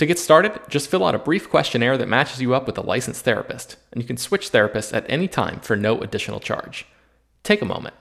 To get started, just fill out a brief questionnaire that matches you up with a licensed therapist, and you can switch therapists at any time for no additional charge. Take a moment.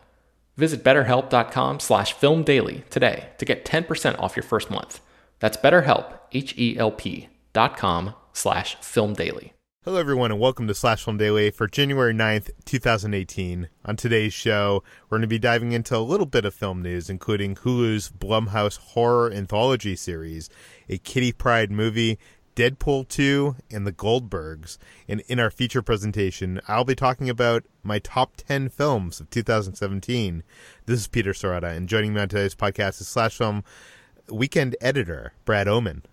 Visit betterhelp.com slash filmdaily today to get 10% off your first month. That's betterhelp, H-E-L-P dot com slash filmdaily. Hello, everyone, and welcome to Slash Film Daily for January 9th, 2018. On today's show, we're going to be diving into a little bit of film news, including Hulu's Blumhouse horror anthology series, a Kitty Pryde movie, Deadpool 2, and The Goldbergs. And in our feature presentation, I'll be talking about my top 10 films of 2017. This is Peter Sciretta, and joining me on today's podcast is Slash Film weekend editor, Brad Oman.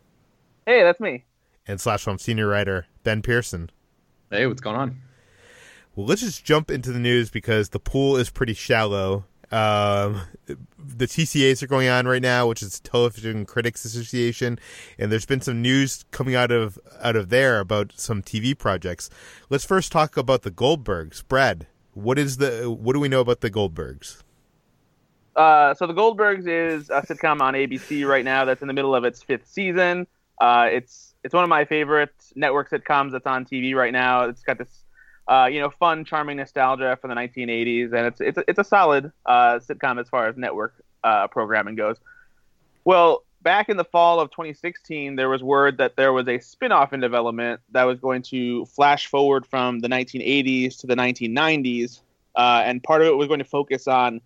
Hey, that's me and Slash Film senior writer Ben Pearson. Hey, what's going on? Well, let's just jump into the news because the pool is pretty shallow. Um, the TCAs are going on right now, which is Television Critics Association, and there's been some news coming out of out of there about some TV projects. Let's first talk about the Goldbergs. Brad, what is the what do we know about the Goldbergs? Uh, so the Goldbergs is a sitcom on ABC right now that's in the middle of its fifth season. Uh, it's it's one of my favorite network sitcoms that's on TV right now. It's got this, uh, you know, fun, charming nostalgia from the 1980s, and it's it's it's a solid uh, sitcom as far as network uh, programming goes. Well, back in the fall of 2016, there was word that there was a spin-off in development that was going to flash forward from the 1980s to the 1990s, uh, and part of it was going to focus on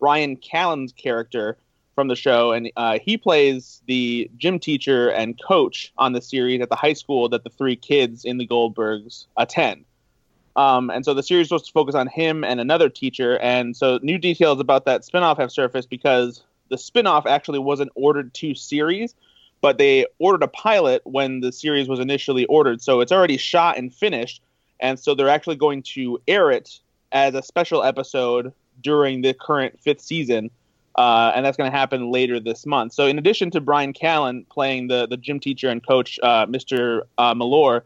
Bryan Callen's character from the show, and uh, he plays the gym teacher and coach on the series at the high school that the three kids in the Goldbergs attend. Um, and so the series was to focus on him and another teacher. And so new details about that spinoff have surfaced because the spinoff actually wasn't ordered to series, but they ordered a pilot when the series was initially ordered. So it's already shot and finished. And so they're actually going to air it as a special episode during the current fifth season uh, and that's going to happen later this month. So, in addition to Bryan Callen playing the the gym teacher and coach, uh, Mr. Uh, Mellor,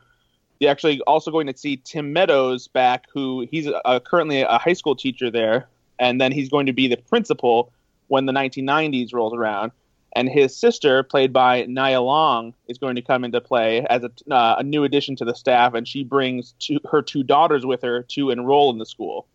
you're actually also going to see Tim Meadows back, who he's currently a high school teacher there, and then he's going to be the principal when the 1990s rolls around. And his sister, played by Nia Long, is going to come into play as a, uh, a new addition to the staff, and she brings two, her two daughters with her to enroll in the school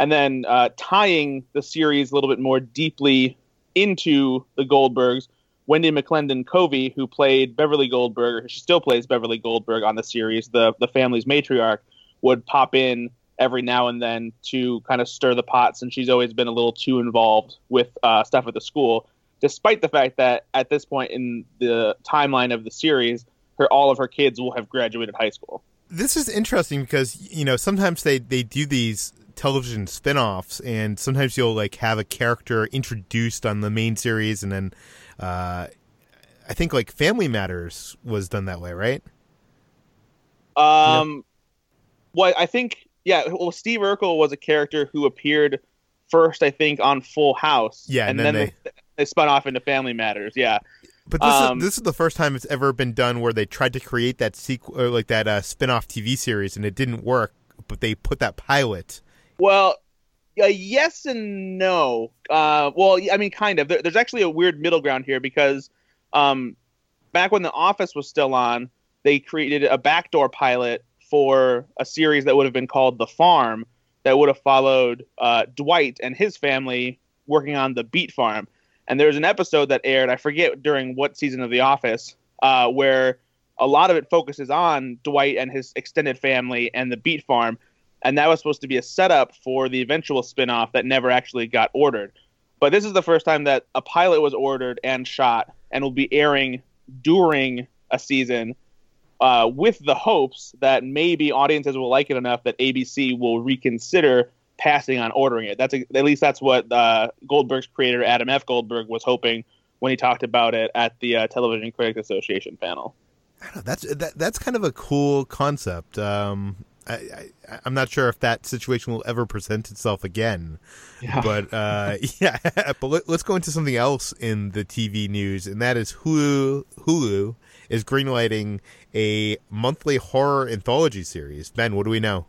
and then uh, tying the series a little bit more deeply into the Goldbergs Wendi McLendon Covey, who played Beverly Goldberg, or she still plays Beverly Goldberg on the series, the the family's matriarch, would pop in every now and then to kind of stir the pot since she's always been a little too involved with uh, stuff at the school, despite the fact that at this point in the timeline of the series, her all of her kids will have graduated high school. This is interesting because you know sometimes they they do these television spin-offs and sometimes you'll like have a character introduced on the main series and then uh I think like Family Matters was done that way, right? Um, well, I think yeah. Well, Steve Urkel was a character who appeared first, I think, on Full House. Yeah, and, and then, then they, they spun off into Family Matters. Yeah, But this Um, is this is the first time it's ever been done where they tried to create that sequel like that uh, spin-off TV series and it didn't work, but they put that pilot. Well, uh, yes and no. Uh, well, I mean, kind of. There, there's actually a weird middle ground here because um, back when The Office was still on, they created a backdoor pilot for a series that would have been called The Farm that would have followed uh, Dwight and his family working on the beet farm. And there was an episode that aired, I forget during what season of The Office, uh, where a lot of it focuses on Dwight and his extended family and the beet farm and that was supposed to be a setup for the eventual spin-off that never actually got ordered. But this is the first time that a pilot was ordered and shot and will be airing during a season uh, with the hopes that maybe audiences will like it enough that ABC will reconsider passing on ordering it. That's a, at least that's what uh, Goldberg's creator Adam F. Goldberg was hoping when he talked about it at the uh, Television Critics Association panel. Know, that's that, that's kind of a cool concept. Um, I, I I'm not sure if that situation will ever present itself again. Yeah. But uh, yeah, but let, let's go into something else in the TV news, and that is Hulu. Hulu is greenlighting a monthly horror anthology series. Ben, what do we know?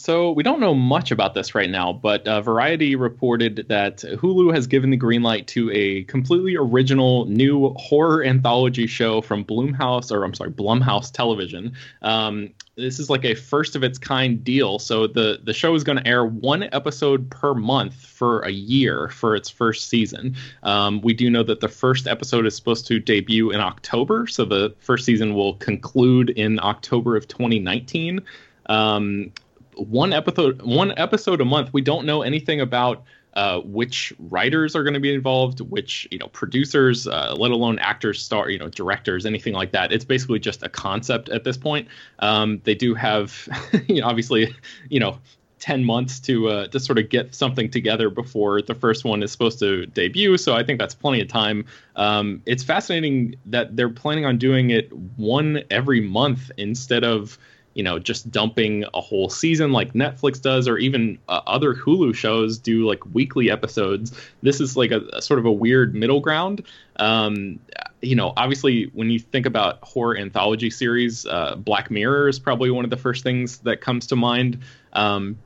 So we don't know much about this right now, but uh, Variety reported that Hulu has given the green light to a completely original new horror anthology show from Bloomhouse, or I'm sorry, Blumhouse Television. Um, this is like a first of its kind deal. So the the show is going to air one episode per month for a year for its first season. Um, we do know that the first episode is supposed to debut in October, so the first season will conclude in October of 2019. Um, one episode one episode a month. We don't know anything about uh, which writers are going to be involved, which you know producers, uh, let alone actors, star, you know directors, anything like that. It's basically just a concept at this point. Um, they do have, you know, obviously, you know. 10 months to uh, to sort of get something together before the first one is supposed to debut so i think that's plenty of time um, it's fascinating that they're planning on doing it one every month instead of you know just dumping a whole season like netflix does or even uh, other hulu shows do like weekly episodes. This is like a, a sort of a weird middle ground. Um, you know obviously when you think about horror anthology series uh, black mirror is probably one of the first things that comes to mind. Um,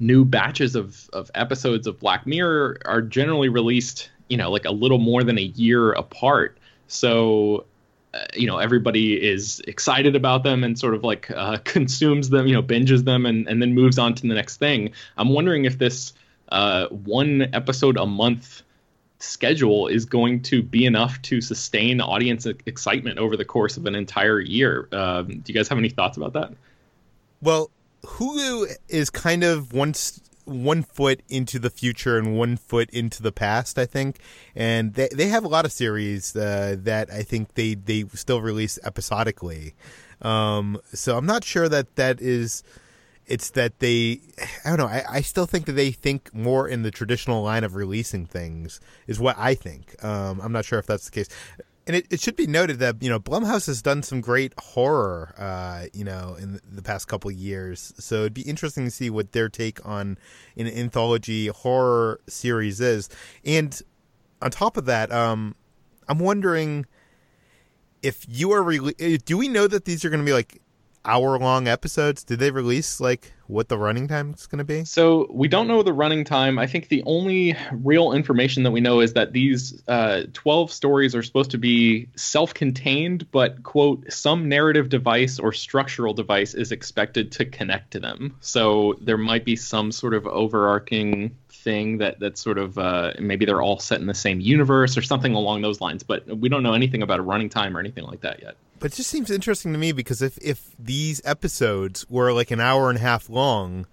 new batches of, of episodes of black mirror are generally released you know like a little more than a year apart. So you know everybody is excited about them and sort of like uh, consumes them you know binges them and, and then moves on to the next thing. I'm wondering if this uh, one episode a month schedule is going to be enough to sustain audience excitement over the course of an entire year. Um, do you guys have any thoughts about that? Well, Hulu is kind of one s- one foot into the future and one foot into the past, I think, and they they have a lot of series uh, that I think they they still release episodically. Um, so I'm not sure that that is. It's that they, I don't know. I, I still think that they think more in the traditional line of releasing things is what I think. Um, I'm not sure if that's the case. And it, it should be noted that you know Blumhouse has done some great horror, uh, you know, in the past couple years. So it'd be interesting to see what their take on an anthology horror series is. And on top of that, um, I'm wondering if you are rele- do we know that these are going to be like hour long episodes? Did they release like what the running time is going to be? So we don't know the running time. I think the only real information that we know is that these uh, 12 stories are supposed to be self-contained, but quote, some narrative device or structural device is expected to connect to them. So there might be some sort of overarching thing that that's sort of uh, maybe they're all set in the same universe or something along those lines. But we don't know anything about a running time or anything like that yet. But it just seems interesting to me because if if these episodes were like an hour and a half long,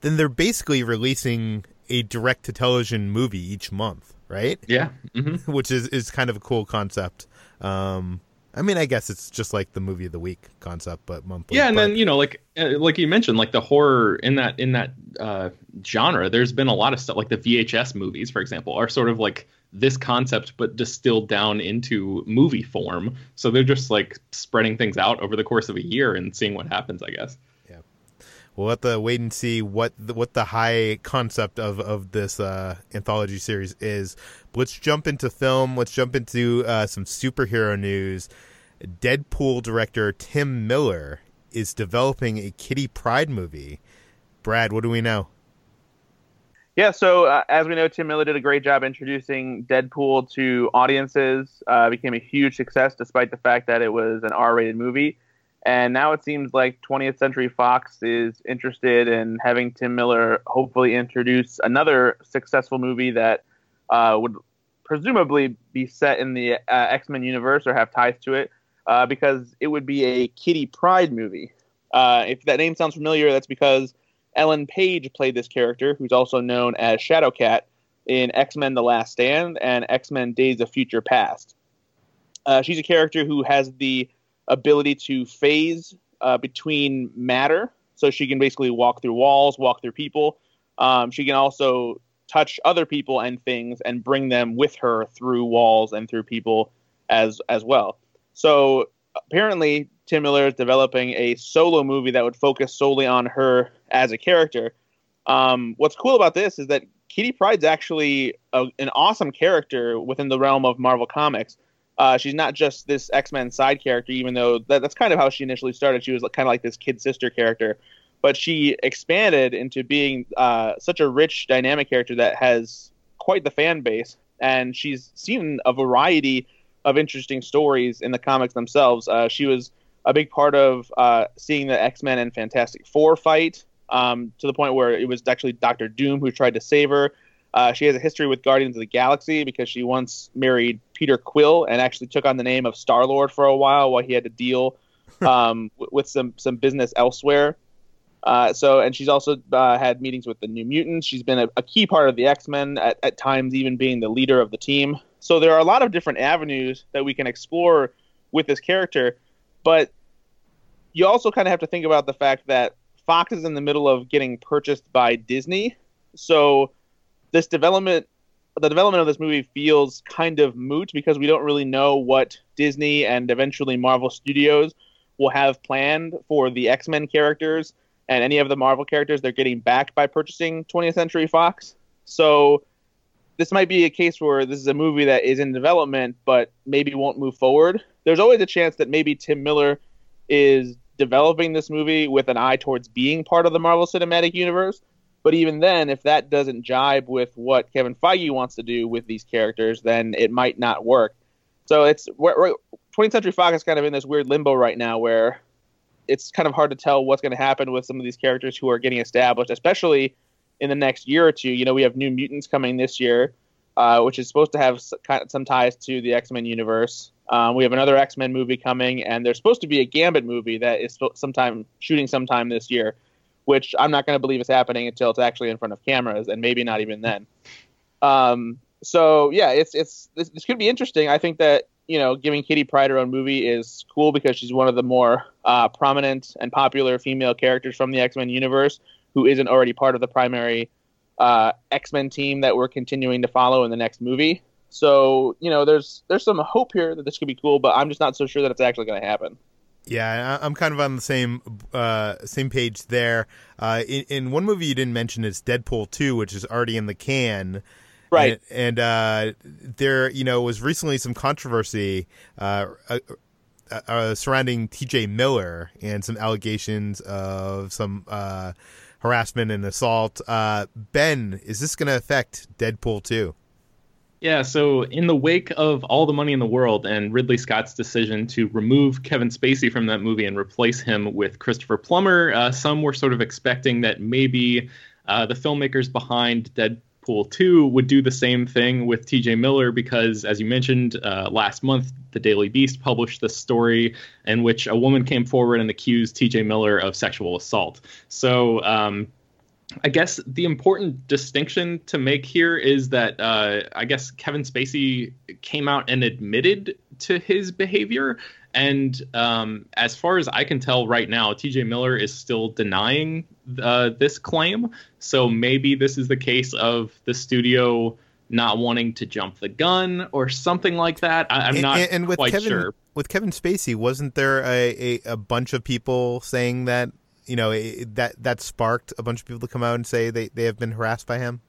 then they're basically releasing a direct to television movie each month, right? Yeah, mm-hmm. which is is kind of a cool concept. Um, I mean, I guess it's just like the movie of the week concept, but monthly. Yeah, and but... then you know, like uh, like you mentioned, like the horror in that in that uh, genre. There's been a lot of stuff, like the VHS movies, for example, are sort of like this concept, but distilled down into movie form. So they're just like spreading things out over the course of a year and seeing what happens. I guess. Yeah, we'll have to wait and see what the, what the high concept of of this uh, anthology series is let's jump into film. Let's jump into uh, some superhero news. Deadpool director Tim Miller is developing a Kitty Pryde movie. Brad, what do we know? Yeah, so uh, as we know, Tim Miller did a great job introducing Deadpool to audiences. Uh, became a huge success despite the fact that it was an R-rated movie. And now it seems like 20th Century Fox is interested in having Tim Miller hopefully introduce another successful movie that uh, would presumably be set in the uh, X Men universe or have ties to it, uh, because it would be a Kitty Pryde movie. Uh, if that name sounds familiar, that's because Ellen Page played this character, who's also known as Shadowcat in X Men: The Last Stand and X Men: Days of Future Past. Uh, she's a character who has the ability to phase uh, between matter, so she can basically walk through walls, walk through people. Um, she can also touch other people and things and bring them with her through walls and through people as as well. So apparently Tim Miller is developing a solo movie that would focus solely on her as a character. Um, what's cool about this is that Kitty Pryde's actually a, an awesome character within the realm of Marvel Comics. Uh, she's not just this X Men side character, even though that, that's kind of how she initially started. She was kind of like this kid sister character but she expanded into being uh, such a rich, dynamic character that has quite the fan base, and she's seen a variety of interesting stories in the comics themselves. Uh, she was a big part of uh, seeing the X Men and Fantastic Four fight um, to the point where it was actually Doctor Doom who tried to save her. Uh, she has a history with Guardians of the Galaxy because she once married Peter Quill and actually took on the name of Star Lord for a while while he had to deal um, with some some business elsewhere. Uh, so, and she's also uh, had meetings with the New Mutants. She's been a, a key part of the X Men, at, at times even being the leader of the team. So, there are a lot of different avenues that we can explore with this character. But you also kind of have to think about the fact that Fox is in the middle of getting purchased by Disney. So, this development, the development of this movie feels kind of moot because we don't really know what Disney and eventually Marvel Studios will have planned for the X Men characters and any of the Marvel characters they're getting back by purchasing 20th Century Fox. So this might be a case where this is a movie that is in development but maybe won't move forward. There's always a chance that maybe Tim Miller is developing this movie with an eye towards being part of the Marvel Cinematic Universe. But even then, if that doesn't jibe with what Kevin Feige wants to do with these characters, then it might not work. So it's 20th Century Fox is kind of in this weird limbo right now where it's kind of hard to tell what's going to happen with some of these characters who are getting established, especially in the next year or two. You know, we have New Mutants coming this year, uh, which is supposed to have some ties to the X Men universe. Um, we have another X Men movie coming, and there's supposed to be a Gambit movie that is sometime shooting sometime this year, which I'm not going to believe is happening until it's actually in front of cameras, and maybe not even then. Um, so yeah, it's it's this, this could be interesting. I think that you know, giving Kitty Pryde her own movie is cool because she's one of the more uh, prominent and popular female characters from the X Men universe who isn't already part of the primary uh, X Men team that we're continuing to follow in the next movie. So you know, there's there's some hope here that this could be cool, but I'm just not so sure that it's actually going to happen. Yeah, I'm kind of on the same uh, same page there. Uh, in, in, one movie you didn't mention is Deadpool 2, which is already in the can right? And, and uh, there, you know, was recently some controversy uh, uh, uh surrounding T.J. Miller and some allegations of some uh, harassment and assault. Uh, ben, is this going to affect Deadpool two? Yeah, so in the wake of all the money in the world and Ridley Scott's decision to remove Kevin Spacey from that movie and replace him with Christopher Plummer, uh, some were sort of expecting that maybe uh, the filmmakers behind Dead Deadpool 2 would do the same thing with TJ Miller because, as you mentioned uh, last month, the Daily Beast published this story in which a woman came forward and accused TJ Miller of sexual assault. So, um, I guess the important distinction to make here is that uh, I guess Kevin Spacey came out and admitted to his behavior. And um, as far as I can tell right now, TJ Miller is still denying uh, this claim. So maybe this is the case of the studio not wanting to jump the gun or something like that. I, am not and, and with quite Kevin, sure. With Kevin Spacey, wasn't there a, a, a bunch of people saying that you know that that sparked a bunch of people to come out and say they, they have been harassed by him?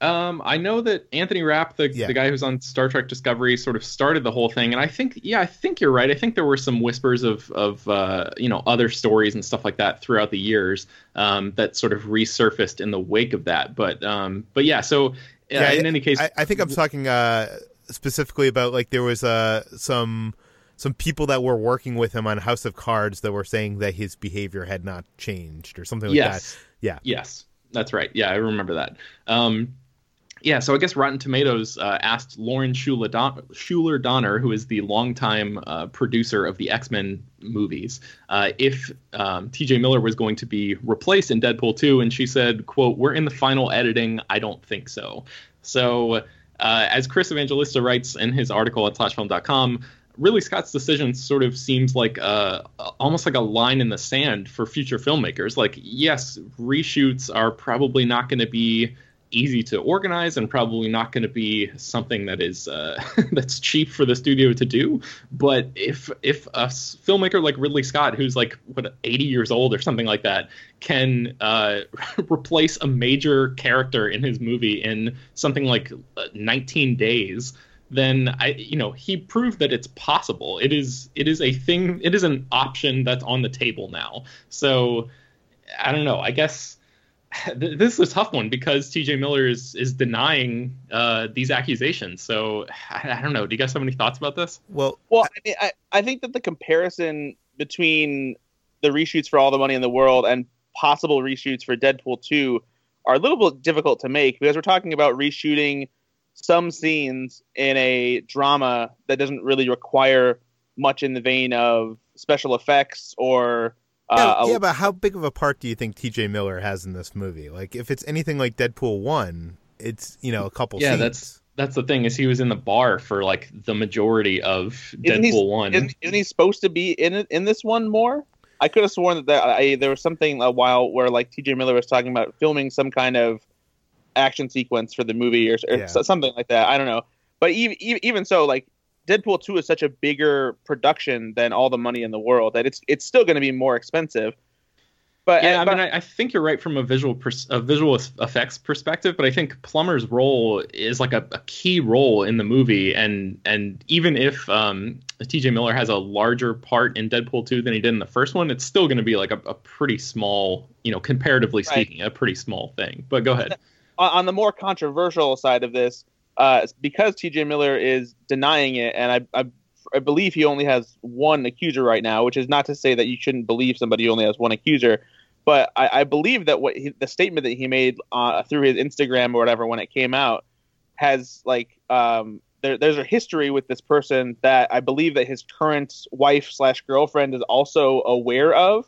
Um, I know that Anthony Rapp, the, yeah. the guy who's on Star Trek Discovery, sort of started the whole thing, and I think, yeah, I think you're right. I think there were some whispers of of uh, you know other stories and stuff like that throughout the years um, that sort of resurfaced in the wake of that. But um, but yeah, so uh, yeah, in any case, I, I think I'm talking uh, specifically about like there was uh, some some people that were working with him on House of Cards that were saying that his behavior had not changed or something like yes. that. Yeah. Yes. That's right. Yeah, I remember that. Um, yeah, so I guess Rotten Tomatoes uh, asked Lauren Shuler, Don- Donner, who is the longtime uh, producer of the X Men movies, uh, if um, T.J. Miller was going to be replaced in Deadpool 2, and she said, "quote We're in the final editing. I don't think so." So, uh, as Chris Evangelista writes in his article at SlashFilm.com, Ridley Scott's decision sort of seems like a, almost like a line in the sand for future filmmakers. Like, yes, reshoots are probably not going to be easy to organize and probably not going to be something that is uh, that's cheap for the studio to do. But if if a filmmaker like Ridley Scott, who's like what 80 years old or something like that, can uh, replace a major character in his movie in something like uh, 19 days. Then I, you know, he proved that it's possible. It is, it is a thing. It is an option that's on the table now. So, I don't know. I guess this is a tough one because TJ Miller is is denying uh, these accusations. So I, I, don't know. Do you guys have any thoughts about this? Well, well, I, mean, I, I think that the comparison between the reshoots for All the Money in the World and possible reshoots for Deadpool two are a little bit difficult to make because we're talking about reshooting some scenes in a drama that doesn't really require much in the vein of special effects or uh, yeah, yeah, but how big of a part do you think T.J. Miller has in this movie? Like, if it's anything like Deadpool one, it's you know a couple. Yeah, scenes. that's that's the thing is he was in the bar for like the majority of isn't Deadpool one. Isn't, isn't, he supposed to be in it in this one more? I could have sworn that there, I, there was something a while where like T.J. Miller was talking about filming some kind of action sequence for the movie or, or yeah. something like that. I don't know, but even even so, like Deadpool two is such a bigger production than all the money in the world that it's it's still going to be more expensive. But yeah, I but, mean, I, I, think you're right from a visual pers- a visual effects perspective, but I think Plummer's role is like a, a key role in the movie, and and even if um, T.J. Miller has a larger part in Deadpool two than he did in the first one, it's still going to be like a, a, pretty small, you know, comparatively speaking, right. a pretty small thing. But go ahead. On the more controversial side of this, uh, because TJ Miller is denying it, and I, I, I, believe he only has one accuser right now, which is not to say that you shouldn't believe somebody who only has one accuser, but I, I believe that what he, the statement that he made uh, through his Instagram or whatever when it came out has like um, there, there's a history with this person that I believe that his current wife slash girlfriend is also aware of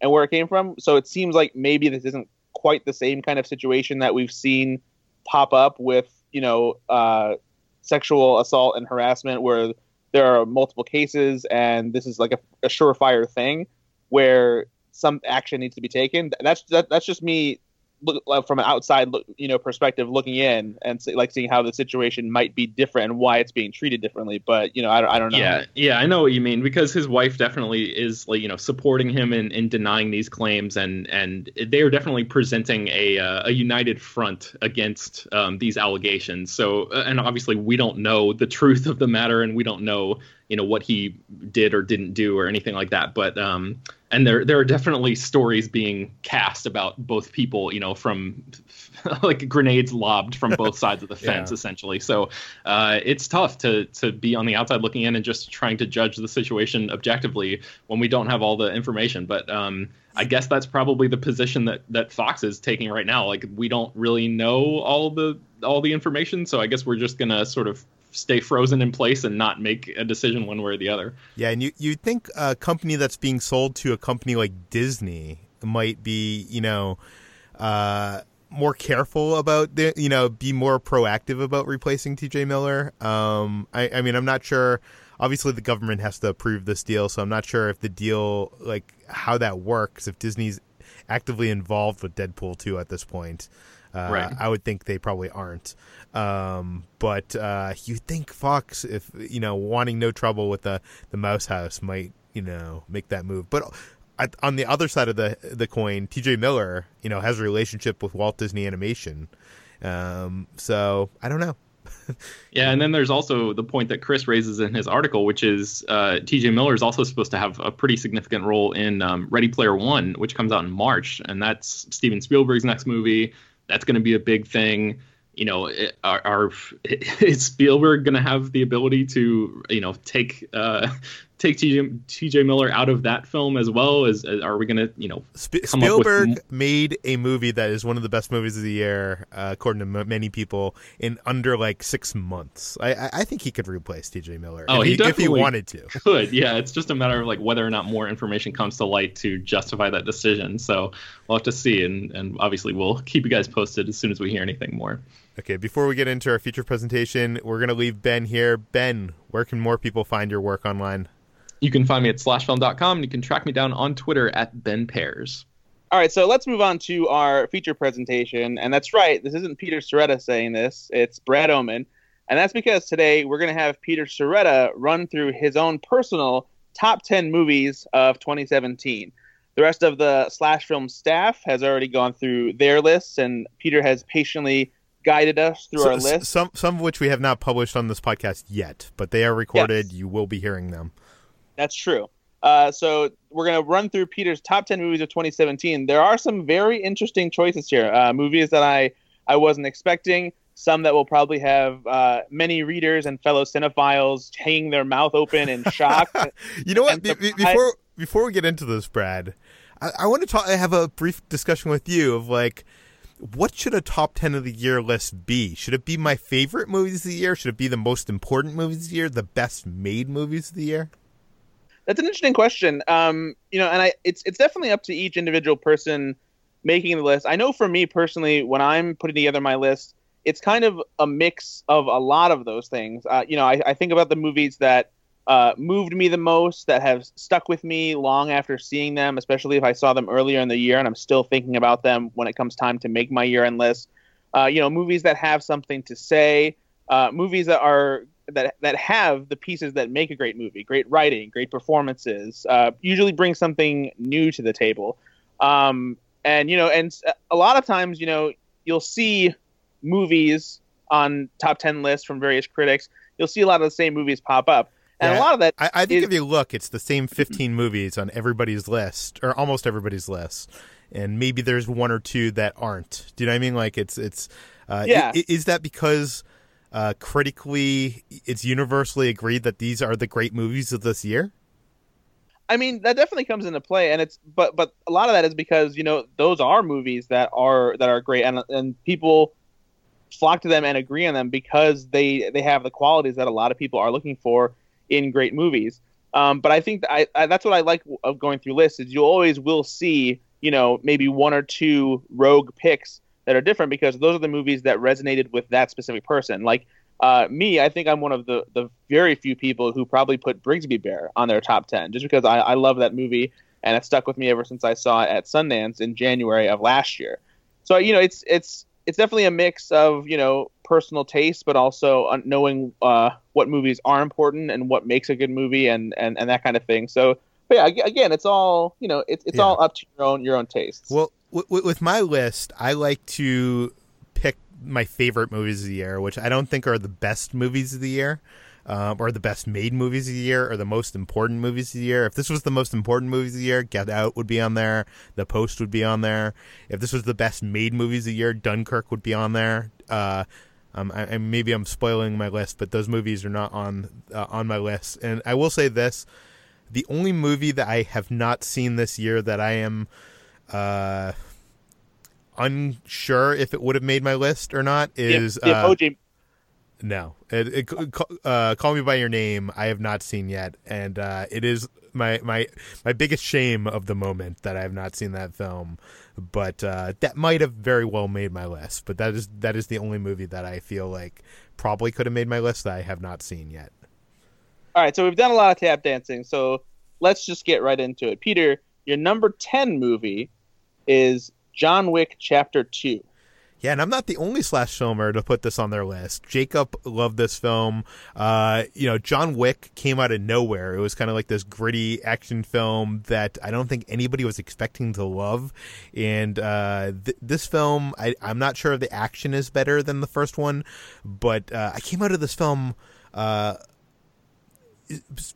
and where it came from. So it seems like maybe this isn't quite the same kind of situation that we've seen pop up with you know uh, sexual assault and harassment where there are multiple cases and this is like a, a surefire thing where some action needs to be taken. That's that, that's just me look from an outside look, you know perspective looking in and see, like seeing how the situation might be different and why it's being treated differently. But you know I, I don't know. Yeah. Yeah i know what you mean because his wife definitely is like you know supporting him in, in denying these claims and and they are definitely presenting a uh, a united front against um, these allegations. So uh, and obviously we don't know the truth of the matter and we don't know you know what he did or didn't do or anything like that. But um, and there there are definitely stories being cast about both people, you know, from like grenades lobbed from both sides of the fence, yeah. essentially. So uh, it's tough to to be on the outside looking in and just trying to judge the situation objectively when we don't have all the information. But um, I guess that's probably the position that that Fox is taking right now. Like we don't really know all the all the information, so I guess we're just gonna sort of stay frozen in place and not make a decision one way or the other. Yeah, and you you think a company that's being sold to a company like Disney might be, you know, uh, more careful about the, you know, be more proactive about replacing TJ Miller. Um, I, I mean, I'm not sure. Obviously, the government has to approve this deal, so I'm not sure if the deal, like how that works, if Disney's actively involved with Deadpool 2 at this point. Uh, right. I would think they probably aren't. Um, but uh, you think Fox, if you know, wanting no trouble with the the Mouse House, might you know make that move. But at, on the other side of the the coin, T.J. Miller, you know, has a relationship with Walt Disney Animation. Um, so I don't know. yeah, and then there's also the point that Chris raises in his article, which is uh, T.J. Miller is also supposed to have a pretty significant role in um, Ready Player One, which comes out in March, and that's Steven Spielberg's next movie. That's going to be a big thing. You know, are, are is Spielberg going to have the ability to, you know, take uh, take TJ, TJ Miller out of that film as well? As, as are we going to, you know, Sp- Spielberg with... made a movie that is one of the best movies of the year, uh, according to m- many people, in under like six months. I, I think he could replace TJ Miller. Oh, if he, he if he wanted to. Could yeah. It's just a matter of like whether or not more information comes to light to justify that decision. So we'll have to see, and and obviously we'll keep you guys posted as soon as we hear anything more. Okay, before we get into our feature presentation, we're going to leave Ben here. Ben, where can more people find your work online? You can find me at slashfilm.com and you can track me down on Twitter at Ben Pears. All right, so let's move on to our feature presentation. And that's right, this isn't Peter Sciretta saying this, it's Brad Oman. And that's because today we're going to have Peter Sciretta run through his own personal top 10 movies of 2017. The rest of the Slash Film staff has already gone through their lists, and Peter has patiently guided us through so, our list. Some some of which we have not published on this podcast yet, but they are recorded. Yes. You will be hearing them. That's true. Uh, so we're going to run through Peter's top 10 movies of 2017. There are some very interesting choices here. Uh, movies that I, I wasn't expecting. Some that will probably have uh, many readers and fellow cinephiles hanging their mouth open in shock. you know what? Be- before before we get into this, Brad, I, I want to talk. I have a brief discussion with you of like what should a top 10 of the year list be? Should it be my favorite movies of the year? Should it be the most important movies of the year? The best made movies of the year? That's an interesting question. Um, you know, and I it's it's definitely up to each individual person making the list. I know for me personally, when I'm putting together my list, it's kind of a mix of a lot of those things. Uh, you know, I, I think about the movies that uh, moved me the most, that have stuck with me long after seeing them, especially if I saw them earlier in the year and I'm still thinking about them when it comes time to make my year end list. Uh, you know, movies that have something to say, uh, movies that are that that have the pieces that make a great movie, great writing, great performances, uh, usually bring something new to the table. Um, and you know, and a lot of times, you know, you'll see movies on top ten lists from various critics. You'll see a lot of the same movies pop up and yeah, a lot of that. I, I think is, if you look, it's the same 15 movies on everybody's list, or almost everybody's list, and maybe there's one or two that aren't. Do you know what I mean? Like it's it's. Uh, yeah. Is, is that because uh, critically it's universally agreed that these are the great movies of this year? I mean, that definitely comes into play, and it's but but a lot of that is because you know those are movies that are that are great, and and people flock to them and agree on them because they they have the qualities that a lot of people are looking for in great movies. Um, but I think I, I, that's what I like of going through lists is you always will see you know maybe one or two rogue picks that are different because those are the movies that resonated with that specific person. Like uh, me, I think I'm one of the the very few people who probably put Brigsby Bear on their top ten just because I, I love that movie and it stuck with me ever since I saw it at Sundance in January of last year. So you know it's it's it's definitely a mix of you know personal taste, but also knowing uh, what movies are important and what makes a good movie and and, and that kind of thing. So, but yeah, again, it's all you know, it's it's yeah. all up to your own your own tastes. Well, w- with my list, I like to pick my favorite movies of the year, which I don't think are the best movies of the year. um, or the best made movies of the year, or the most important movies of the year. If this was the most important movies of the year, Get Out would be on there. The Post would be on there. If this was the best made movies of the year, Dunkirk would be on there. Uh, um, I, I, maybe I'm spoiling my list, but those movies are not on uh, on my list. And I will say this: the only movie that I have not seen this year that I am uh, unsure if it would have made my list or not is the, the uh, emoji. no. It, it, uh, Call Me by Your Name. I have not seen yet, and uh, it is my my my biggest shame of the moment that I have not seen that film. But uh, that might have very well made my list. But that is that is the only movie that I feel like probably could have made my list that I have not seen yet. All right, so we've done a lot of tap dancing, so let's just get right into it. Peter, your number ten movie is John Wick Chapter Two. Yeah, and I'm not the only slash filmer to put this on their list. Jacob loved this film. Uh, you know, John Wick came out of nowhere. It was kind of like this gritty action film that I don't think anybody was expecting to love. And uh, th- this film, I, am not sure if the action is better than the first one, but uh, I came out of this film uh,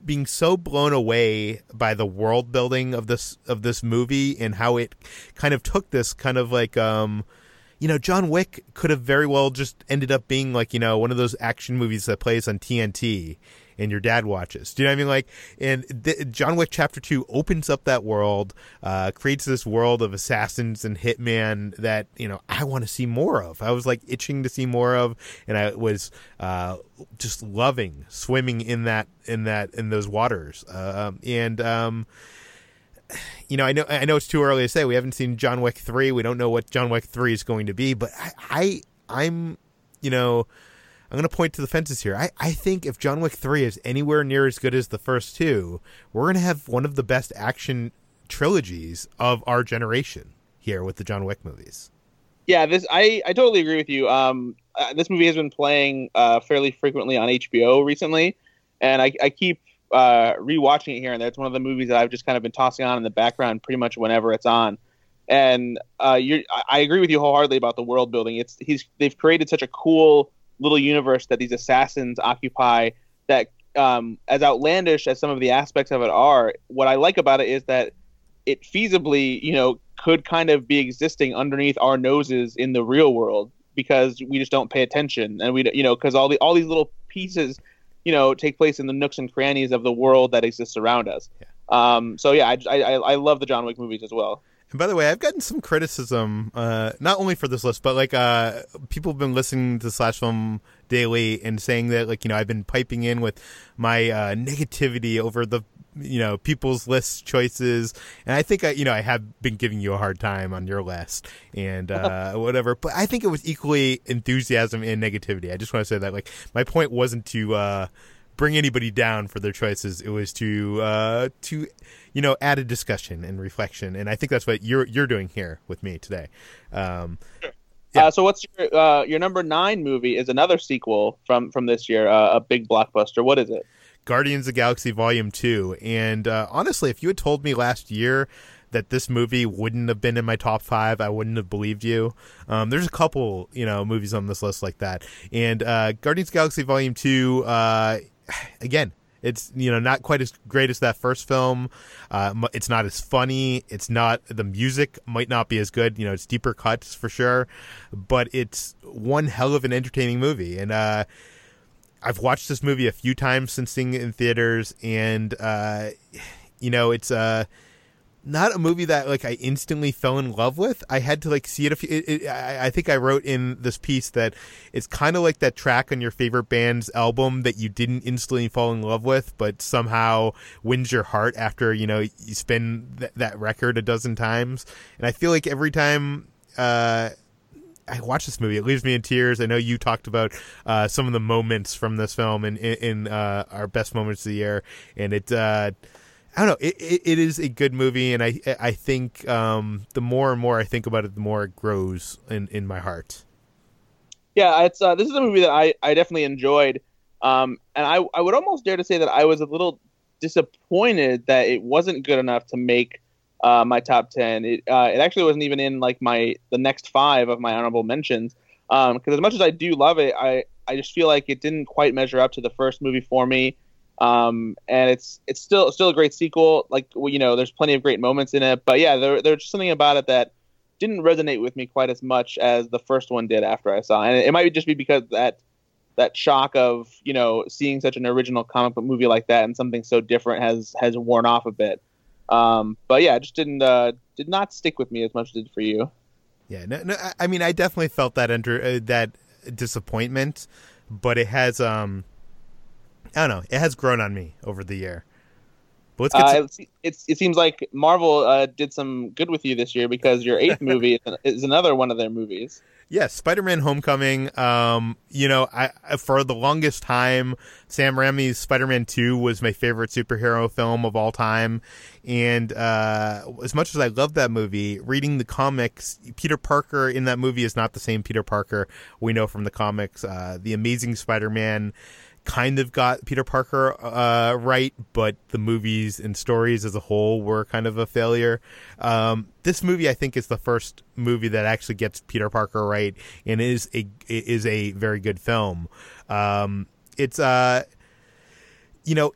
being so blown away by the world building of this of this movie and how it kind of took this kind of like um you know, John Wick could have very well just ended up being like, you know, one of those action movies that plays on TNT and your dad watches. Do you know what I mean? Like, and th- John Wick Chapter Two opens up that world, uh, creates this world of assassins and hitman that you know I want to see more of. I was like itching to see more of, and I was uh, just loving swimming in that in that in those waters. Uh, and um, you know, I know I know it's too early to say. We haven't seen John Wick three. We don't know what John Wick three is going to be. But I, I am you know, I'm going to point to the fences here. I, I think if John Wick three is anywhere near as good as the first two, we're going to have one of the best action trilogies of our generation here with the John Wick movies. Yeah, this I I totally agree with you. Um, uh, this movie has been playing uh, fairly frequently on HBO recently, and I, I keep uh, rewatching it here and there. It's one of the movies that I've just kind of been tossing on in the background pretty much whenever it's on. And uh, I agree with you wholeheartedly about the world building. It's he's they've created such a cool little universe that these assassins occupy. That um, as outlandish as some of the aspects of it are, what I like about it is that it feasibly, you know, could kind of be existing underneath our noses in the real world because we just don't pay attention and we, you know, because all the all these little pieces you know take place in the nooks and crannies of the world that exists around us. Yeah. Um, so yeah, I, I, I love the John Wick movies as well. And by the way, I've gotten some criticism, uh, not only for this list, but like uh, people have been listening to Slash Film Daily and saying that like you know I've been piping in with my uh, negativity over the you know people's list choices. And i think i you know i have been giving you a hard time on your list and uh whatever. But i think it was equally enthusiasm and negativity. I just want to say that like my point wasn't to uh bring anybody down for their choices it was to uh to you know add a discussion and reflection and i think that's what you're you're doing here with me today um yeah. Uh, so what's your uh, your number nine movie is another sequel from from this year, uh, a big blockbuster. What is it? Guardians of the Galaxy Volume 2. And uh, honestly, if you had told me last year that this movie wouldn't have been in my top five, I wouldn't have believed you. Um, there's a couple, you know, movies on this list like that. And uh, Guardians of the Galaxy Volume 2, uh, again, it's you know not quite as great as that first film. Uh, it's not as funny. It's not the music might not be as good. You know, it's deeper cuts for sure, but it's one hell of an entertaining movie. And uh, I've watched this movie a few times since seeing it in theaters, and uh, you know, it's uh, not a movie that like I instantly fell in love with. I had to like see it. A few, it, it I, I, think I wrote in this piece that it's kind of like that track on your favorite band's album that you didn't instantly fall in love with, but somehow wins your heart after you know you spin th- that record a dozen times. And I feel like every time. Uh, I watch this movie. It leaves me in tears. I know you talked about uh, some of the moments from this film in, in, in uh, our best moments of the year, and it. I don't know. It, it, it is a good movie, and I I think um, the more and more I think about it, the more it grows in, in my heart. Yeah, it's uh, this is a movie that I, I definitely enjoyed, um, and I I would almost dare to say that I was a little disappointed that it wasn't good enough to make uh, my top ten. It uh, it actually wasn't even in like my the next five of my honorable mentions. Because um, as much as I do love it, I I just feel like it didn't quite measure up to the first movie for me. Um, and it's it's still still a great sequel. Like you know, there's plenty of great moments in it, but yeah, there there's something about it that didn't resonate with me quite as much as the first one did after I saw. It. And it might just be because that that shock of you know seeing such an original comic book movie like that and something so different has has worn off a bit. Um, but yeah, it just didn't uh, did not stick with me as much as it did for you. Yeah, no, no I mean, I definitely felt that under uh, that disappointment, but it has um I don't know. It has grown on me over the year. But let's get uh, to- it's, it seems like Marvel uh, did some good with you this year because your eighth movie is another one of their movies. Yes, yeah, Spider-Man: Homecoming. Um, you know, I for the longest time, Sam Raimi's Spider-Man Two was my favorite superhero film of all time, and uh, as much as I love that movie, reading the comics, Peter Parker in that movie is not the same Peter Parker we know from the comics. Uh, the Amazing Spider-Man kind of got Peter Parker uh, right, but the movies and stories as a whole were kind of a failure. Um, this movie, I think, is the first movie that actually gets Peter Parker right, and is a is a very good film. Um, it's uh, you know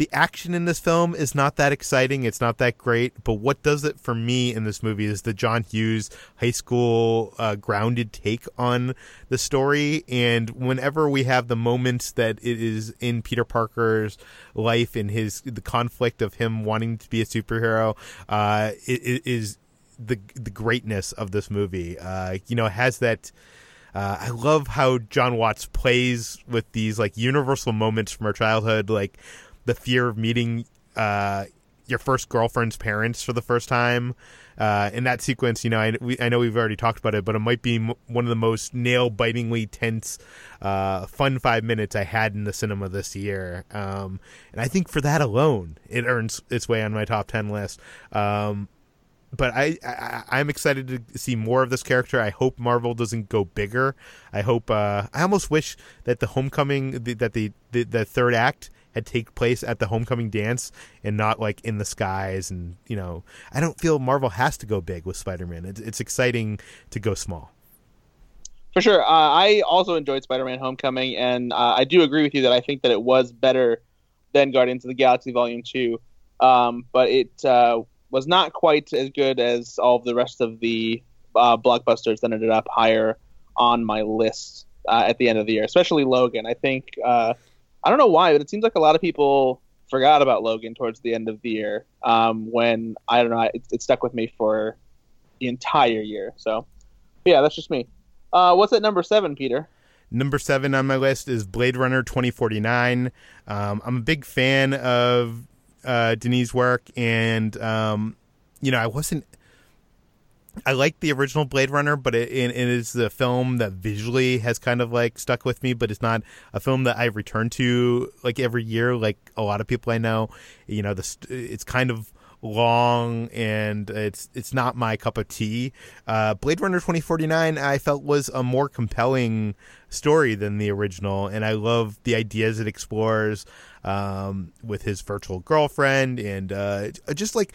the action in this film is not that exciting. It's not that great. But what does it for me in this movie is the John Hughes high school uh, grounded take on the story. And whenever we have the moments that it is in Peter Parker's life and his the conflict of him wanting to be a superhero, uh, it, it is the the greatness of this movie. Uh, you know, it has that. Uh, I love how John Watts plays with these like universal moments from our childhood, like the fear of meeting uh, your first girlfriend's parents for the first time. Uh, in that sequence, you know, I, we, I know we've already talked about it, but it might be m- one of the most nail-bitingly tense, uh, fun five minutes I had in the cinema this year. Um, and I think for that alone, it earns its way on my top ten list. Um, but I, I am excited to see more of this character. I hope Marvel doesn't go bigger. I hope. Uh, I almost wish that the Homecoming, the, that the, the the third act had take place at the homecoming dance and not like in the skies and you know i don't feel marvel has to go big with spider-man. It's, it's exciting to go small. For sure. Uh, i also enjoyed spider-man homecoming and uh, i do agree with you that i think that it was better than guardians of the galaxy volume 2 um, but it uh, was not quite as good as all of the rest of the uh, blockbusters that ended up higher on my list uh, at the end of the year especially logan. I think uh, I don't know why, but it seems like a lot of people forgot about Logan towards the end of the year. Um, when I don't know, it, it, stuck with me for the entire year. So, yeah, that's just me. Uh, what's at number seven, Peter? Number seven on my list is Blade Runner 2049. Um, I'm a big fan of uh, Denis' work, and um, you know, I wasn't I like the original Blade Runner, but it, it is the film that visually has kind of like stuck with me. But it's not a film that I return to like every year, like a lot of people I know. You know, the it's kind of long and it's it's not my cup of tea. Uh, Blade Runner 2049 I felt was a more compelling story than the original, and I love the ideas it explores um, with his virtual girlfriend and uh, just like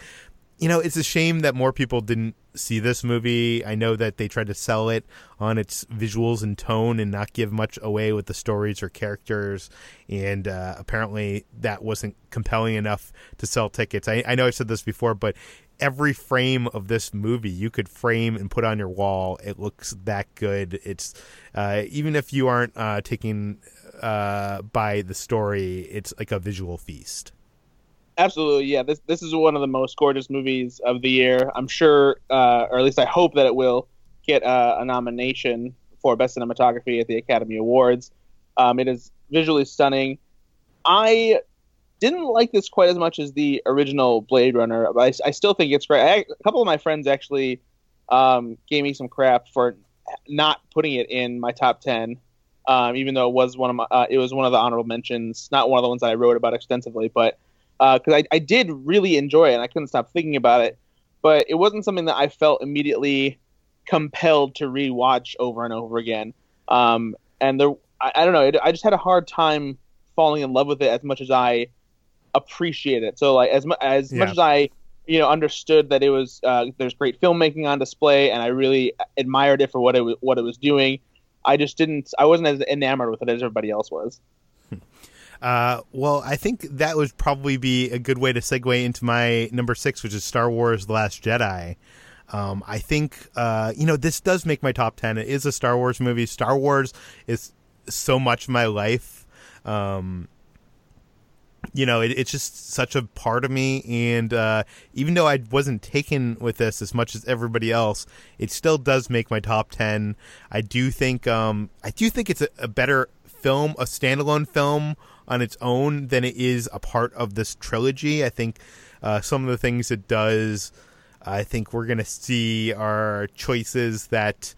you know, it's a shame that more people didn't see this movie. I know that they tried to sell it on its visuals and tone and not give much away with the stories or characters. And uh, apparently that wasn't compelling enough to sell tickets. I, I know I said this before, but every frame of this movie you could frame and put on your wall. It looks that good. It's uh, even if you aren't uh, taken uh, by the story, it's like a visual feast. Absolutely, yeah. This this is one of the most gorgeous movies of the year. I'm sure, uh, or at least I hope that it will get uh, a nomination for best cinematography at the Academy Awards. Um, it is visually stunning. I didn't like this quite as much as the original Blade Runner, but I, I still think it's great. I, a couple of my friends actually um, gave me some crap for not putting it in my top ten, um, even though it was one of my, uh, it was one of the honorable mentions, not one of the ones that I wrote about extensively, but because uh, I, I did really enjoy it and I couldn't stop thinking about it. But it wasn't something that I felt immediately compelled to rewatch over and over again. Um, and there, I, I don't know, it, I just had a hard time falling in love with it as much as I appreciate it. So like as mu- as yeah. much as I you know understood that it was uh, there's great filmmaking on display and I really admired it for what it was what it was doing. I just didn't. I wasn't as enamored with it as everybody else was. Uh, well, I think that would probably be a good way to segue into my number six, which is Star Wars: The Last Jedi. Um, I think uh, you know this does make my top ten. It is a Star Wars movie. Star Wars is so much my life. Um, you know, it, it's just such a part of me. And uh, even though I wasn't taken with this as much as everybody else, it still does make my top ten. I do think, um, I do think it's a, a better film, a standalone film on its own than it is a part of this trilogy. I think uh, some of the things it does, I think we're going to see are choices that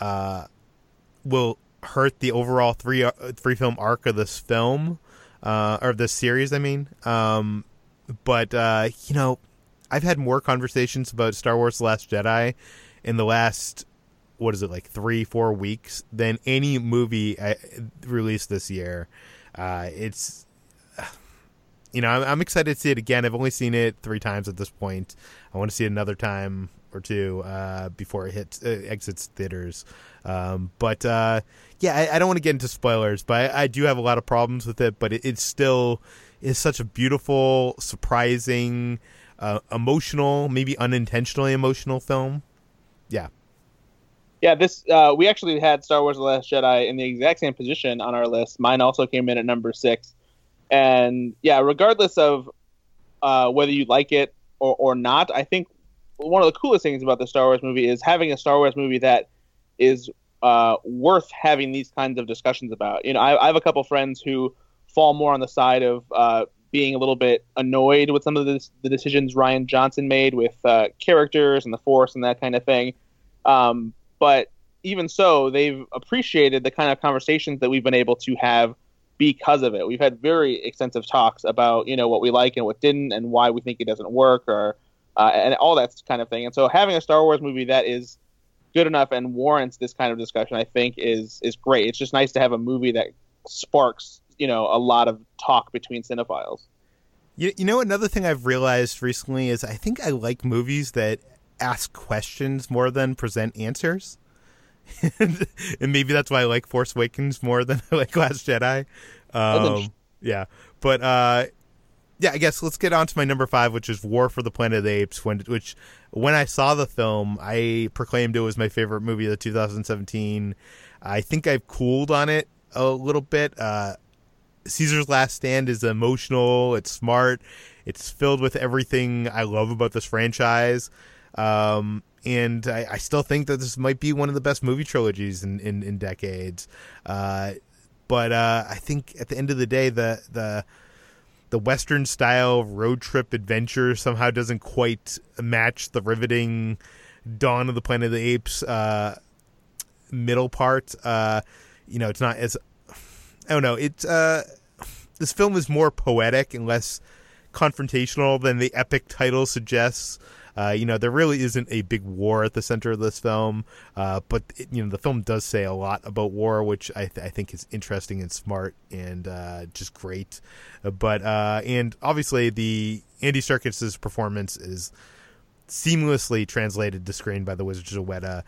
uh, will hurt the overall three uh, three film arc of this film uh, or this series. I mean, um, but uh, you know, I've had more conversations about Star Wars: The Last Jedi in the last what is it like three four weeks than any movie I, released this year. Uh, it's you know I'm, I'm, excited to see it again. I've only seen it three times at this point. I want to see it another time or two uh, before it hits uh, exits theaters. Um, but uh, yeah, I, I, don't want to get into spoilers, but I, I, do have a lot of problems with it. But it, it still is such a beautiful, surprising, uh, emotional, maybe unintentionally emotional film. Yeah. Yeah, this uh, we actually had Star Wars: The Last Jedi in the exact same position on our list. Mine also came in at number six, and yeah, regardless of uh, whether you like it or, or not, I think one of the coolest things about the Star Wars movie is having a Star Wars movie that is uh, worth having these kinds of discussions about. You know, I, I, have a couple friends who fall more on the side of uh, being a little bit annoyed with some of the, the decisions Rian Johnson made with uh, characters and the Force and that kind of thing. Um, but even so, they've appreciated the kind of conversations that we've been able to have because of it. We've had very extensive talks about you know what we like and what didn't, and why we think it doesn't work, or uh, and all that kind of thing. And so having a Star Wars movie that is good enough and warrants this kind of discussion, I think is is great. It's just nice to have a movie that sparks you know a lot of talk between cinephiles. You, you know another thing I've realized recently is I think I like movies that ask questions more than present answers. and maybe that's why I like Force Awakens more than I like Last Jedi. Um, yeah, but uh, yeah, I guess let's get on to my number five, which is War for the Planet of the Apes. When which when I saw the film, I proclaimed it was my favorite movie of the 2017. I think I've cooled on it a little bit. Uh, Caesar's Last Stand is emotional. It's smart. It's filled with everything I love about this franchise. Um, and I, I, still think that this might be one of the best movie trilogies in, in, in decades. Uh, but uh, I think at the end of the day, the the the Western style road trip adventure somehow doesn't quite match the riveting Dawn of the Planet of the Apes uh, middle part. Uh, you know, it's not as I don't know. It's uh, this film is more poetic and less confrontational than the epic title suggests. Uh, you know, there really isn't a big war at the center of this film, uh, but it, you know, the film does say a lot about war, which I, th- I think is interesting and smart and uh, just great. Uh, but uh, and obviously, the Andy Serkis's performance is seamlessly translated to screen by the Wizards of Weta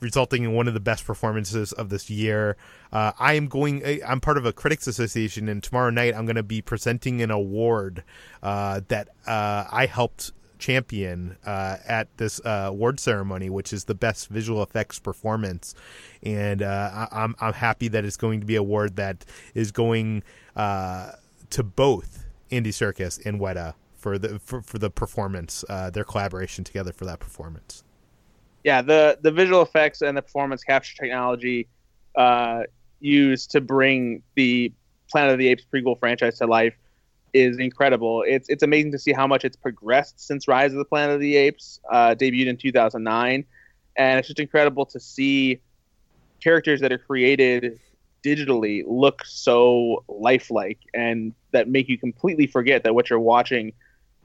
resulting in one of the best performances of this year. Uh, I am going. I'm part of a critics association, and tomorrow night I'm going to be presenting an award uh, that uh, I helped champion uh, at this uh, award ceremony, which is the best visual effects performance. And uh, I- am I'm happy that it's going to be a award that is going uh, to both Andy Serkis and Weta for the for, for the performance, uh, their collaboration together for that performance. Yeah, the the visual effects and the performance capture technology used to bring the Planet of the Apes prequel franchise to life is incredible. It's it's amazing to see how much it's progressed since Rise of the Planet of the Apes uh, debuted in 2009, and it's just incredible to see characters that are created digitally look so lifelike and that make you completely forget that what you're watching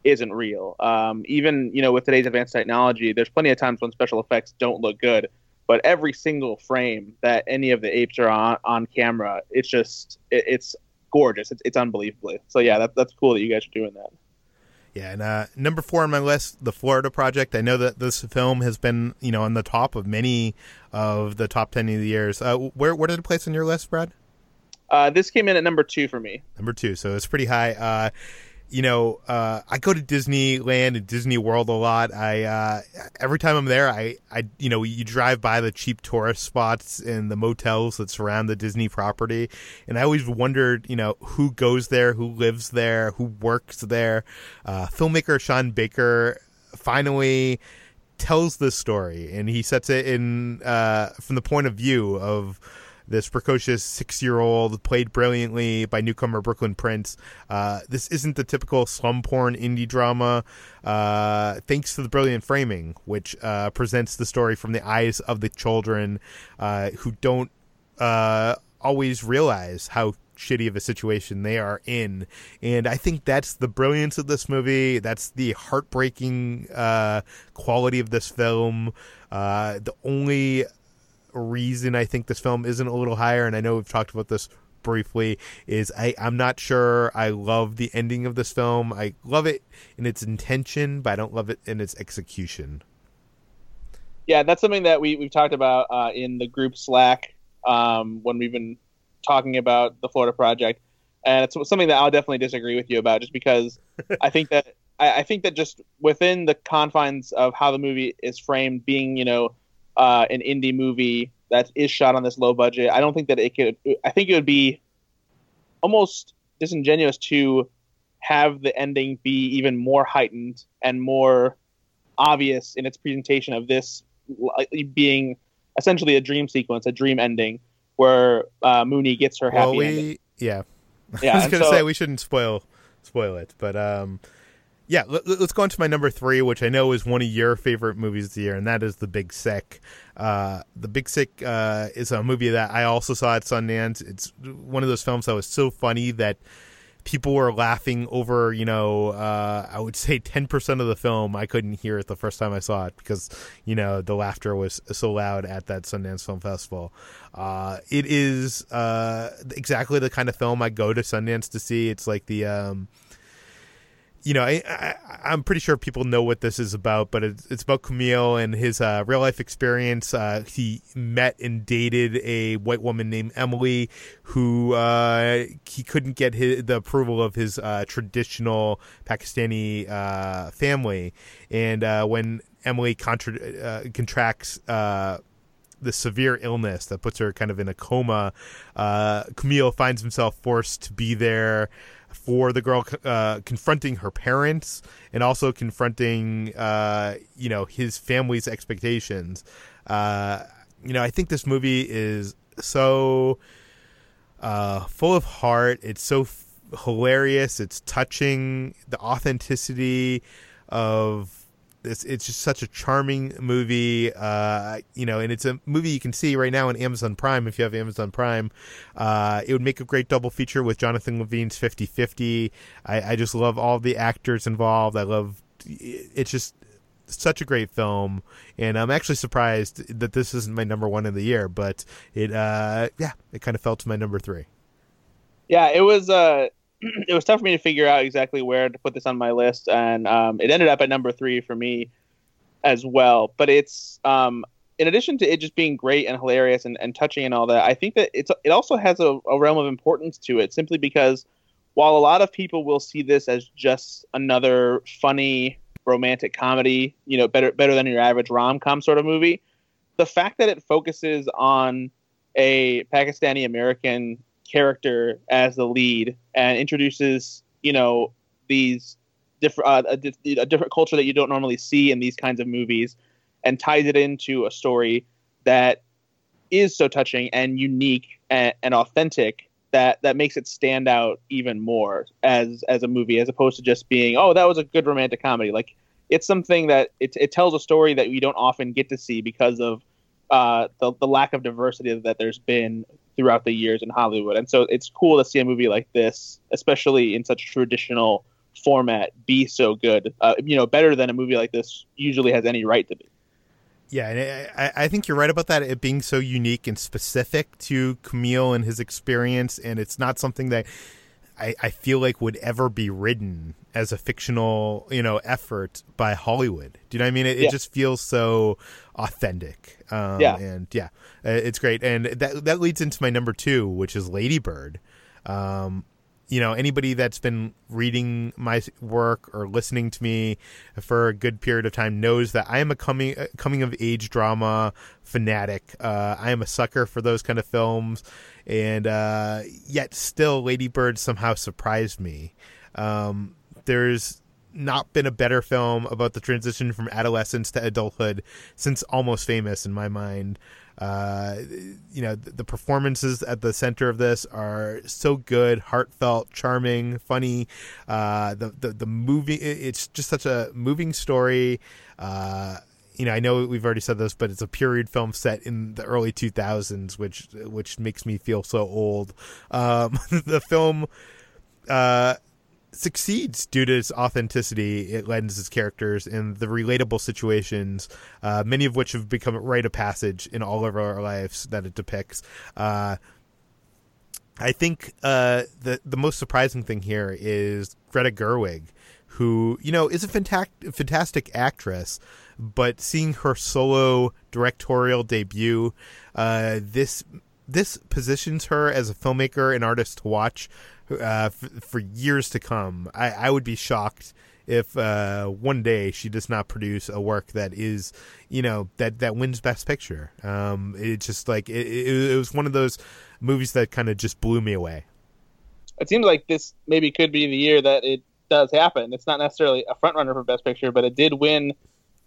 isn't real. Um, even you know with today's advanced technology, there's plenty of times when special effects don't look good, but every single frame that any of the apes are on on camera, it's just it, it's gorgeous. It's, it's unbelievable. So yeah, that, that's cool that you guys are doing that. Yeah, and uh, number four on my list, The Florida Project. I know that this film has been, you know, on the top of many of the top ten of the years. Uh, where where did it place on your list, Brad? Uh, this came in at number two for me. Number two, so it's pretty high. You know, uh, I go to Disneyland and Disney World a lot. I uh, every time I'm there, I, I, you know, you drive by the cheap tourist spots and the motels that surround the Disney property, and I always wondered, you know, who goes there, who lives there, who works there. Uh, filmmaker Sean Baker finally tells this story, and he sets it in uh, from the point of view of this precocious six year old played brilliantly by newcomer Brooklyn Prince. Uh, this isn't the typical slum porn indie drama, uh, thanks to the brilliant framing, which uh, presents the story from the eyes of the children uh, who don't uh, always realize how shitty of a situation they are in. And I think that's the brilliance of this movie. That's the heartbreaking uh, quality of this film. Uh, the only reason I think this film isn't a little higher, and I know we've talked about this briefly, is I, I'm not sure I love the ending of this film. I love it in its intention, but I don't love it in its execution. Yeah, that's something that we, we've talked about uh, in the group Slack um, when we've been talking about the Florida Project. And it's something that I'll definitely disagree with you about just because I think that I, I think that just within the confines of how the movie is framed, being, you know, uh, an indie movie that is shot on this low budget. I don't think that it could. I think it would be almost disingenuous to have the ending be even more heightened and more obvious in its presentation of this being essentially a dream sequence, a dream ending where uh, Moonee gets her happy well, we, ending. Yeah, yeah. I was gonna so, say we shouldn't spoil spoil it, but um, yeah, let, us go on to my number three, which I know is one of your favorite movies of the year, and that is The Big Sick. Uh, the Big Sick uh, is a movie that I also saw at Sundance. It's one of those films that was so funny that people were laughing over, you know, uh, I would say 10% of the film. I couldn't hear it the first time I saw it because, you know, the laughter was so loud at that Sundance Film Festival. Uh, it is uh, exactly the kind of film I go to Sundance to see. It's like the. Um, you know, I, I, am pretty sure people know what this is about, but it's, it's about Kumail and his uh, real life experience. Uh, he met and dated a white woman named Emily, who uh, he couldn't get his, the approval of his uh, traditional Pakistani uh, family, and uh, when Emily contra- contracts the severe illness that puts her kind of in a coma, Kumail finds himself forced to be there for the girl uh, confronting her parents and also confronting uh, you know his family's expectations. Uh, you know, I think this movie is so uh, full of heart. It's so f- hilarious. It's touching. The authenticity of it's it's just such a charming movie, uh, you know, and it's a movie you can see right now on Amazon Prime if you have Amazon Prime. Uh, it would make a great double feature with Jonathan Levine's 50-50. I, I just love all the actors involved. I love it's just such a great film, and I'm actually surprised that this isn't my number one of the year, but it uh, yeah, it kind of fell to my number three. Yeah, it was. Uh it was tough for me to figure out exactly where to put this on my list, and um, it ended up at number three for me as well. But it's um, in addition to it just being great and hilarious and, and touching and all that, I think that it's it also has a, a realm of importance to it simply because while a lot of people will see this as just another funny romantic comedy, you know, better better than your average rom com sort of movie, the fact that it focuses on a Pakistani American character as the lead and introduces you know these different uh, a, a, different culture that you don't normally see in these kinds of movies and ties it into a story that is so touching and unique and, and authentic that that makes it stand out even more as as a movie as opposed to just being oh that was a good romantic comedy. Like it's something that it, it tells a story that we don't often get to see because of uh, the, the lack of diversity that there's been throughout the years in Hollywood. And so it's cool to see a movie like this, especially in such traditional format, be so good. Uh, you know, better than a movie like this usually has any right to be. Yeah, and I, I think you're right about that. It being so unique and specific to Kumail and his experience, and it's not something that I, I feel like would ever be written as a fictional, you know, effort by Hollywood. Do you know what I mean? It, Yeah. it just feels so authentic. Um, Yeah. and yeah, uh, it's great. And that that leads into my number two, which is Lady Bird. Um, you know, anybody that's been reading my work or listening to me for a good period of time knows that I am a coming uh, coming of age drama fanatic. Uh, I am a sucker for those kind of films, and uh, yet still, Lady Bird somehow surprised me. Um, there's not been a better film about the transition from adolescence to adulthood since Almost Famous, in my mind. Uh, you know, the, the performances at the center of this are so good, heartfelt, charming, funny. Uh, the, the the movie, it's just such a moving story. Uh, you know, I know we've already said this, but it's a period film set in the early 2000s, which which makes me feel so old. Um, the film uh, succeeds due to its authenticity. It lends its characters and the relatable situations, uh, many of which have become a rite of passage in all of our lives that it depicts. Uh, I think uh, the the most surprising thing here is Greta Gerwig, who you know is a fantastic fantastic actress, but seeing her solo directorial debut, uh, this this positions her as a filmmaker and artist to watch uh, f- for years to come. I, I would be shocked if uh, one day she does not produce a work that is, you know, that that wins Best Picture. Um, it's just like it, it, it was one of those movies that kind of just blew me away. It seems like this maybe could be the year that it does happen. It's not necessarily a front runner for Best Picture, but it did win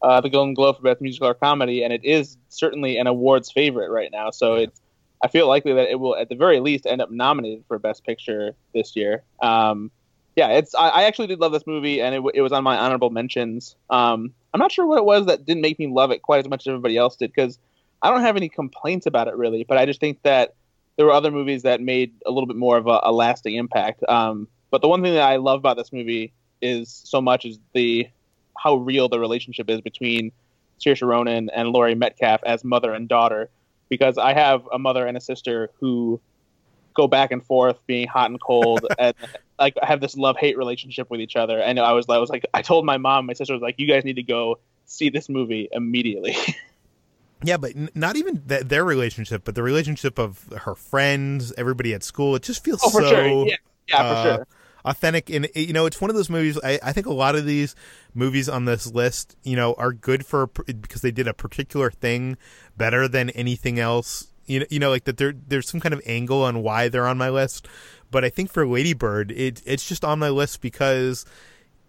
uh, the Golden Globe for Best Musical or Comedy, and it is certainly an awards favorite right now. So it's I feel likely that it will at the very least end up nominated for Best Picture this year. Um, yeah, it's I, I actually did love this movie, and it, it was on my honorable mentions. Um, I'm not sure what it was that didn't make me love it quite as much as everybody else did because I don't have any complaints about it really, but I just think that there were other movies that made a little bit more of a, a lasting impact. Um, but the one thing that I love about this movie is so much is the how real the relationship is between Saoirse Ronan and Laurie Metcalf as mother and daughter. Because I have a mother and a sister who go back and forth, being hot and cold, and like have this love hate relationship with each other. And I was, I was like, I told my mom, my sister was like, you guys need to go see this movie immediately. Yeah, but n- not even th- their relationship, but the relationship of her friends, everybody at school. It just feels oh, for so sure, yeah, yeah, for uh, sure. Authentic. And you know, it's one of those movies. I, I think a lot of these movies on this list, you know, are good for because they did a particular thing better than anything else. You know, you know, like that. There, there's some kind of angle on why they're on my list. But I think for Lady Bird, it it's just on my list because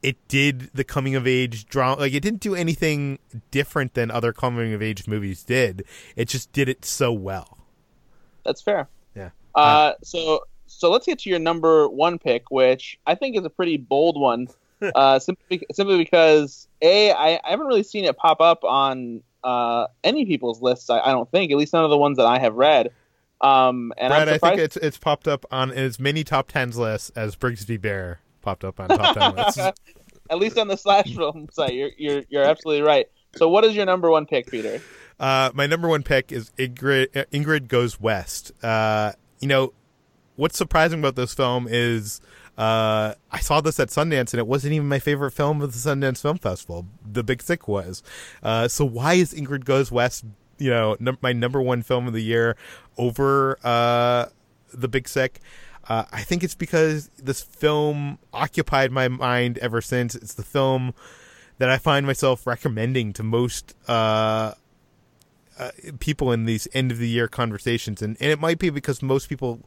it did the coming of age drama. Like it didn't do anything different than other coming of age movies did. It just did it so well. That's fair. Yeah. Uh, so so let's get to your number one pick, which I think is a pretty bold one. uh, simply simply because a I, I haven't really seen it pop up on uh, any people's lists. I, I don't think, at least none of the ones that I have read. Um, and Brad, I think it's it's popped up on as many top tens lists as Brigsby Bear popped up on top ten lists. at least on the slash film site, you're you're you're absolutely right. So, what is your number one pick, Peter? Uh, my number one pick is Ingrid. uh, Ingrid goes west. Uh, you know what's surprising about this film is uh, I saw this at Sundance and it wasn't even my favorite film of the Sundance Film Festival. The Big Sick was. Uh, so why is Ingrid goes west? You know, num- my number one film of the year over uh, the Big Sick. Uh, I think it's because this film occupied my mind ever since. It's the film that I find myself recommending to most uh, uh, people in these end of the year conversations, and, and it might be because most people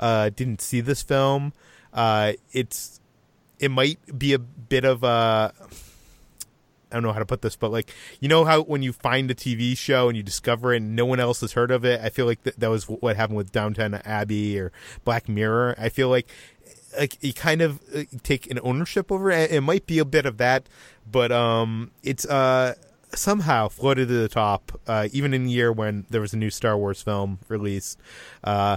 uh, didn't see this film. Uh, it's it might be a bit of a I don't know how to put this, but like you know how when you find a TV show and you discover it and no one else has heard of it, I feel like that that was what happened with Downton Abbey or Black Mirror. I feel like like you kind of take an ownership over it. It might be a bit of that, but um, it's uh somehow floated to the top, uh, even in the year when there was a new Star Wars film released. Uh,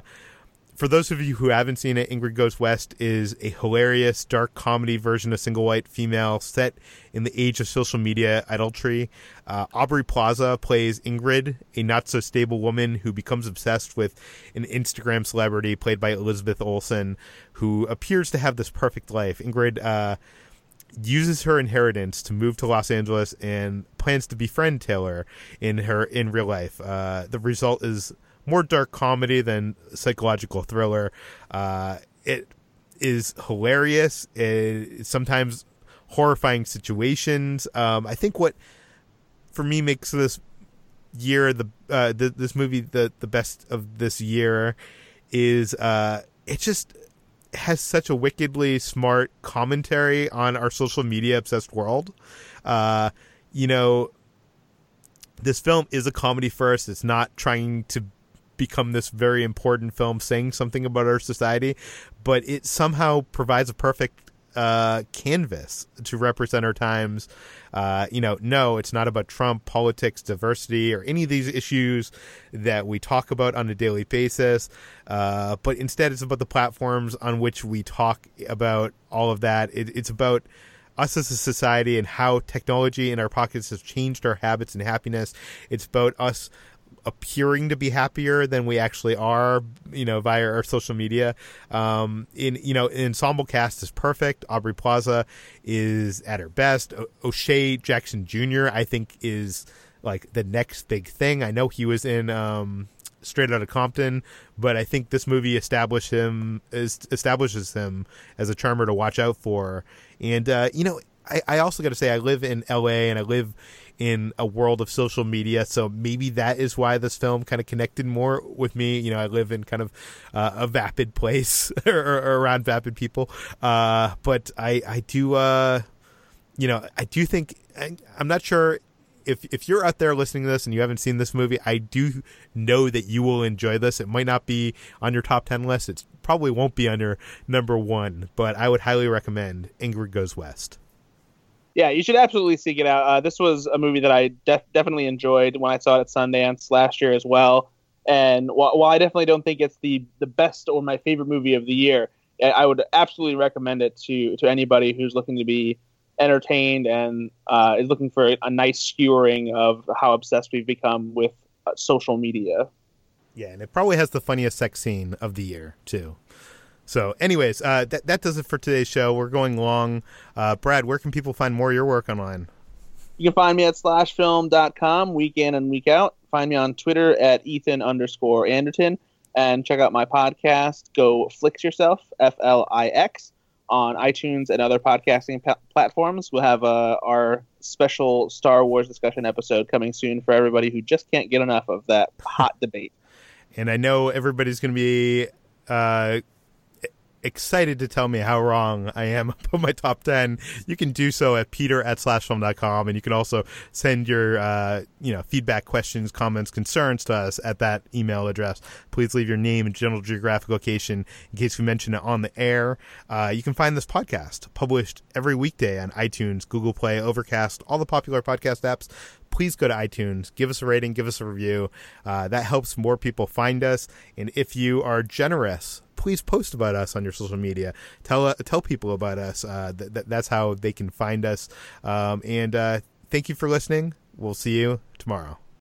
for those of you who haven't seen it, Ingrid Goes West is a hilarious dark comedy version of Single White Female set in the age of social media idolatry. Uh, Aubrey Plaza plays Ingrid, a not so stable woman who becomes obsessed with an Instagram celebrity played by Elizabeth Olsen, who appears to have this perfect life. Ingrid uh, uses her inheritance to move to Los Angeles and plans to befriend Taylor in her in real life. Uh, the result is more dark comedy than psychological thriller. Uh, it is hilarious. It, sometimes horrifying situations. Um, I think what for me makes this year the, uh, the this movie the the best of this year is uh, it just has such a wickedly smart commentary on our social media obsessed world. Uh, you know, this film is a comedy first. It's not trying to become this very important film saying something about our society, but it somehow provides a perfect uh, canvas to represent our times. Uh, you know, no, it's not about Trump, politics, diversity, or any of these issues that we talk about on a daily basis. Uh, but instead, it's about the platforms on which we talk about all of that. It, it's about us as a society and how technology in our pockets has changed our habits and happiness. It's about us appearing to be happier than we actually are, you know, via our social media. Um, in you know, ensemble cast is perfect. Aubrey Plaza is at her best. O- O'Shea Jackson Jr. I think is like the next big thing. I know he was in um, Straight Outta Compton, but I think this movie established him is, establishes him as a charmer to watch out for. And uh, you know, I, I also got to say I live in L.A. and I live in a world of social media. So maybe that is why this film kind of connected more with me. You know, I live in kind of uh, a vapid place or, or, around vapid people. Uh, but I, I do, uh, you know, I do think, I, I'm not sure if if you're out there listening to this and you haven't seen this movie, I do know that you will enjoy this. It might not be on your top ten list. It probably won't be on your number one, but I would highly recommend Ingrid Goes West yeah, you should absolutely seek it out. Uh, this was a movie that I def- definitely enjoyed when I saw it at Sundance last year as well. And while, while, I definitely don't think it's the the best or my favorite movie of the year, I would absolutely recommend it to to anybody who's looking to be entertained and uh, is looking for a nice skewering of how obsessed we've become with uh, social media. Yeah, and it probably has the funniest sex scene of the year too. So, anyways, uh, that that does it for today's show. We're going long. Uh, Brad, where can people find more of your work online? You can find me at slashfilm.com week in and week out. Find me on Twitter at Ethan underscore Anderton and check out my podcast, Go Flix Yourself, F L I X, on iTunes and other podcasting pa- platforms. We'll have uh, our special Star Wars discussion episode coming soon for everybody who just can't get enough of that hot debate. And I know everybody's going to be. Uh, excited to tell me how wrong I am about my top 10, you can do so at peter at slashfilm.com. And you can also send your, uh, you know, feedback, questions, comments, concerns to us at that email address. Please leave your name and general geographic location in case we mention it on the air. Uh, you can find this podcast published every weekday on iTunes, Google Play, Overcast, all the popular podcast apps please go to iTunes, give us a rating, give us a review. Uh, that helps more people find us. And if you are generous, please post about us on your social media. Tell uh, tell people about us. Uh, th- th- that's how they can find us. Um, and uh, thank you for listening. We'll see you tomorrow.